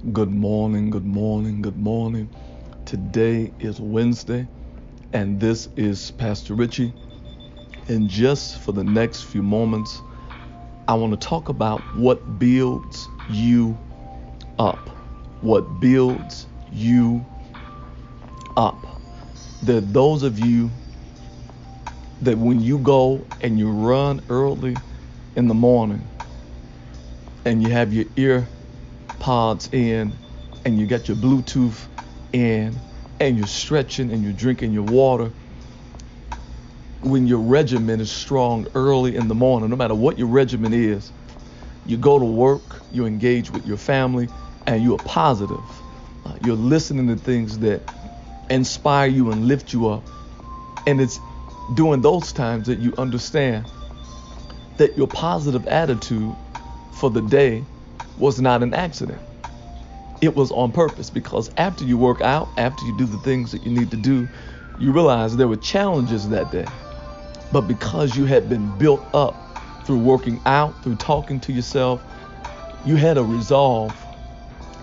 Good morning, good morning, good morning. Today is Wednesday, and this is Pastor Richie. And just for the next few moments, I want to talk about what builds you up. What builds you up. There those of you that when you go and you run early in the morning and you have your ear pods in and you got your Bluetooth in and you're stretching and you're drinking your water, when your regimen is strong early in the morning, no matter what your regimen is, you go to work, you engage with your family, and you are positive. Uh, you're listening to things that inspire you and lift you up. And it's during those times that you understand that your positive attitude for the day was not an accident. It was on purpose because after you work out, after you do the things that you need to do, you realize there were challenges that day. But because you had been built up through working out, through talking to yourself, you had a resolve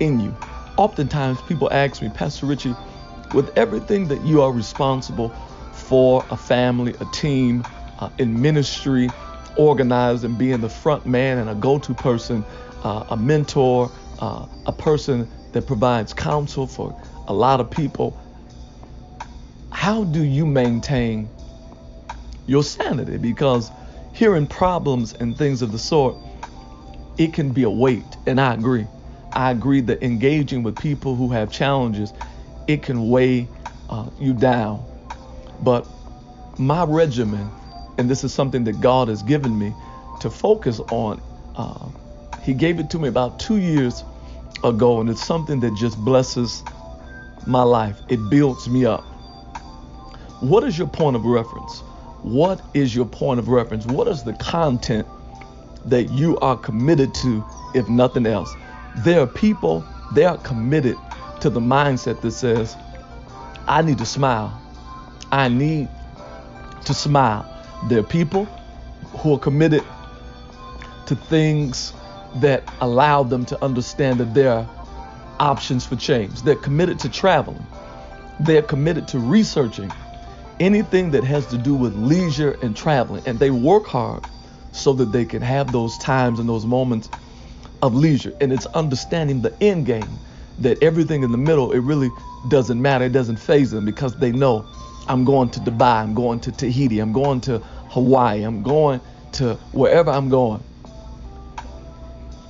in you. Oftentimes people ask me, Pastor Richie, with everything that you are responsible for a family, a team, uh, in ministry, organized and being the front man and a go to person, uh, a mentor, uh, a person that provides counsel for a lot of people. How do you maintain your sanity? Because hearing problems and things of the sort, it can be a weight. And I agree. I agree that engaging with people who have challenges, it can weigh uh, you down. But my regimen, and this is something that God has given me to focus on, uh, He gave it to me about two years ago, and it's something that just blesses my life. It builds me up. What is your point of reference? What is your point of reference? What is the content that you are committed to, if nothing else? There are people, they are committed to the mindset that says, I need to smile. I need to smile. There are people who are committed to things that allow them to understand that there are options for change. They're committed to traveling. They're committed to researching anything that has to do with leisure and traveling. And they work hard so that they can have those times and those moments of leisure. And it's understanding the end game that everything in the middle, it really doesn't matter. It doesn't phase them because they know I'm going to Dubai, I'm going to Tahiti, I'm going to Hawaii, I'm going to wherever I'm going.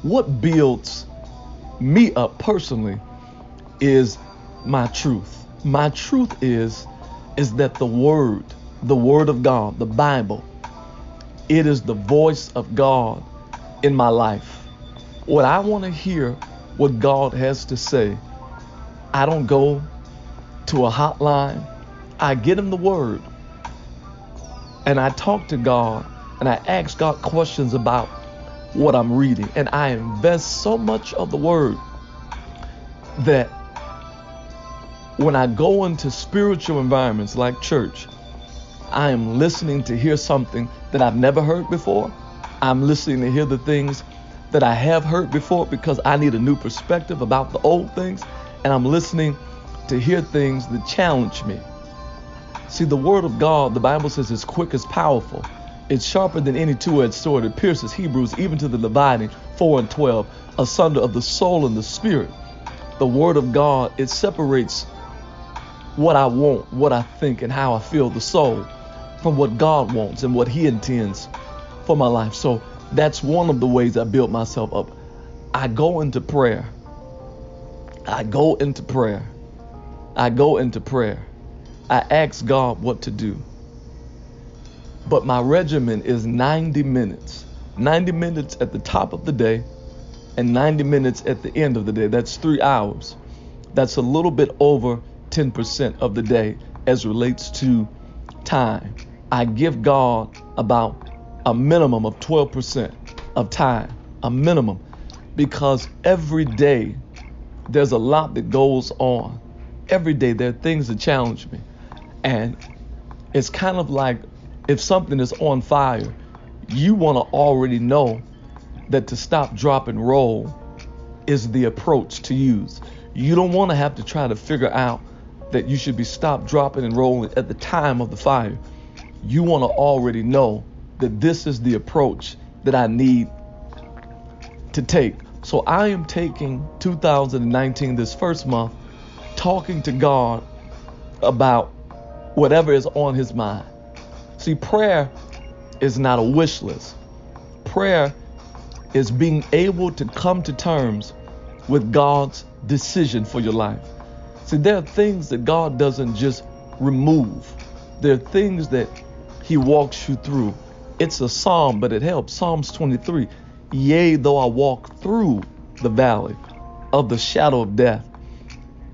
What builds me up personally is my truth. My truth is is that the word, the word of God, the Bible, it is the voice of God in my life. What I want to hear what God has to say. I don't go to a hotline. I get him the word. And I talk to God and I ask God questions about what I'm reading. And I invest so much of the word that when I go into spiritual environments like church, I am listening to hear something that I've never heard before. I'm listening to hear the things that I have heard before because I need a new perspective about the old things. And I'm listening to hear things that challenge me. See, the Word of God, the Bible says, is quick as powerful. It's sharper than any two edged sword. It pierces Hebrews even to the dividing, 4 and 12, asunder of the soul and the spirit. The Word of God, it separates what I want, what I think, and how I feel, the soul, from what God wants and what He intends for my life. So that's one of the ways I build myself up. I go into prayer. I go into prayer. I go into prayer. I ask God what to do. But my regimen is 90 minutes. 90 minutes at the top of the day and 90 minutes at the end of the day. That's three hours. That's a little bit over 10% of the day as relates to time. I give God about a minimum of 12% of time, a minimum, because every day there's a lot that goes on. Every day there are things that challenge me. And it's kind of like if something is on fire, you want to already know that to stop, drop, and roll is the approach to use. You don't want to have to try to figure out that you should be stopped, dropping, and rolling at the time of the fire. You want to already know that this is the approach that I need to take. So I am taking 2019, this first month, talking to God about whatever is on his mind. See, prayer is not a wish list. Prayer is being able to come to terms with God's decision for your life. See, there are things that God doesn't just remove, there are things that He walks you through. It's a psalm, but it helps. Psalms 23 Yea, though I walk through the valley of the shadow of death,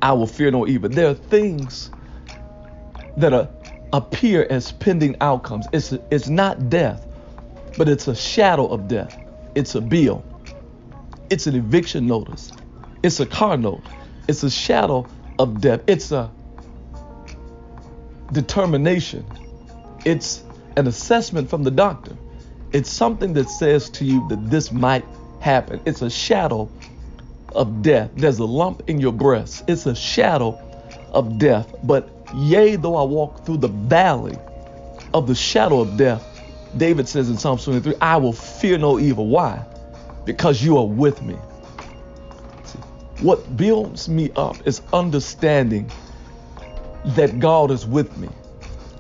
I will fear no evil. There are things that are, appear as pending outcomes. It's, it's not death, but it's a shadow of death. It's a bill. It's an eviction notice. It's a car note. It's a shadow of death. It's a determination. It's an assessment from the doctor. It's something that says to you that this might happen. It's a shadow of death. There's a lump in your breast. It's a shadow of death. But yea, though I walk through the valley of the shadow of death, David says in Psalm 23, I will fear no evil. Why? Because you are with me. What builds me up is understanding that God is with me.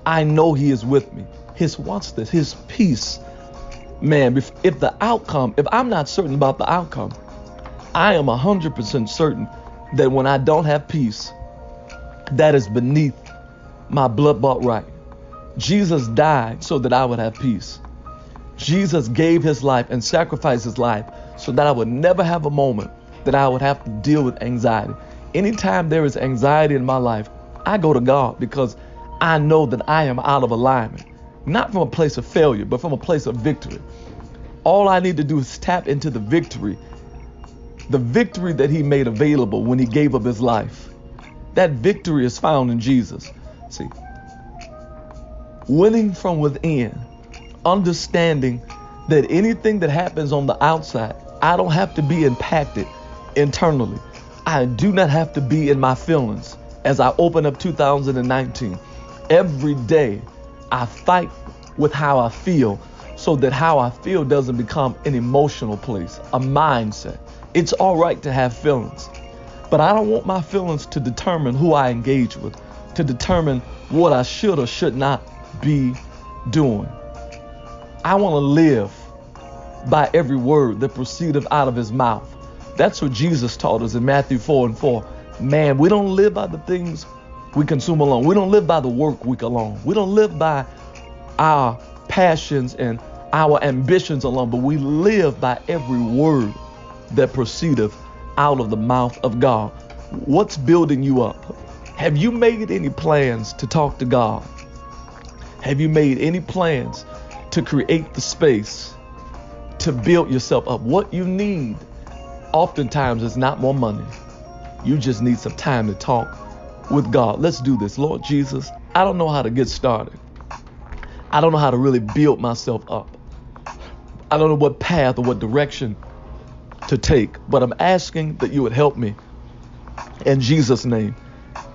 I know He is with me. His what's this? His peace. Man, if, if the outcome, if I'm not certain about the outcome, I am 100% certain that when I don't have peace, that is beneath my blood bought right. Jesus died so that I would have peace. Jesus gave his life and sacrificed his life so that I would never have a moment that I would have to deal with anxiety. Anytime there is anxiety in my life, I go to God because I know that I am out of alignment. Not from a place of failure, but from a place of victory. All I need to do is tap into the victory, the victory that He made available when He gave up His life. That victory is found in Jesus. See, winning from within, understanding that anything that happens on the outside, I don't have to be impacted internally. I do not have to be in my feelings as I open up 2019. Every day, I fight with how I feel so that how I feel doesn't become an emotional place, a mindset. It's all right to have feelings, but I don't want my feelings to determine who I engage with, to determine what I should or should not be doing. I want to live by every word that proceedeth out of his mouth. That's what Jesus taught us in Matthew 4 and 4. Man, we don't live by the things we consume alone. We don't live by the work week alone. We don't live by our passions and our ambitions alone, but we live by every word that proceedeth out of the mouth of God. What's building you up? Have you made any plans to talk to God? Have you made any plans to create the space to build yourself up? What you need oftentimes is not more money. You just need some time to talk with God. Let's do this. Lord Jesus, I don't know how to get started. I don't know how to really build myself up. I don't know what path or what direction to take, but I'm asking that you would help me. In Jesus' name,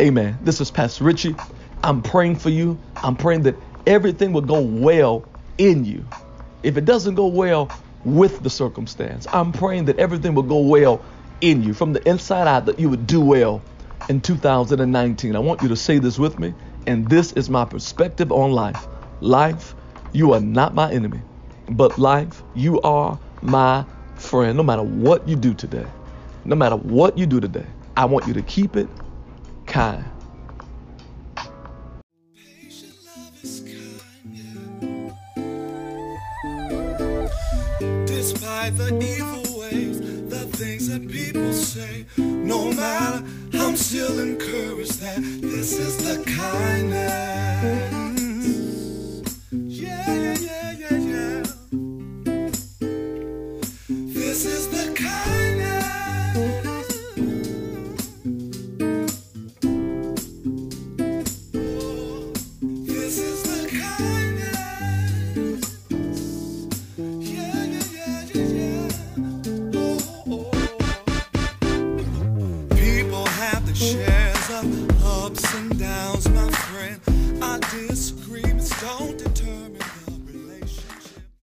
amen. This is Pastor Richie. I'm praying for you. I'm praying that everything will go well in you. If it doesn't go well with the circumstance, I'm praying that everything will go well in you from the inside out, that you would do well in 2019. I want you to say this with me, and this is my perspective on life. Life, you are not my enemy, but life, you are my friend. No matter what you do today, no matter what you do today, I want you to keep it kind. Despite the evil ways, the things that people say, no matter, I'm still encouraged that this is the kindness.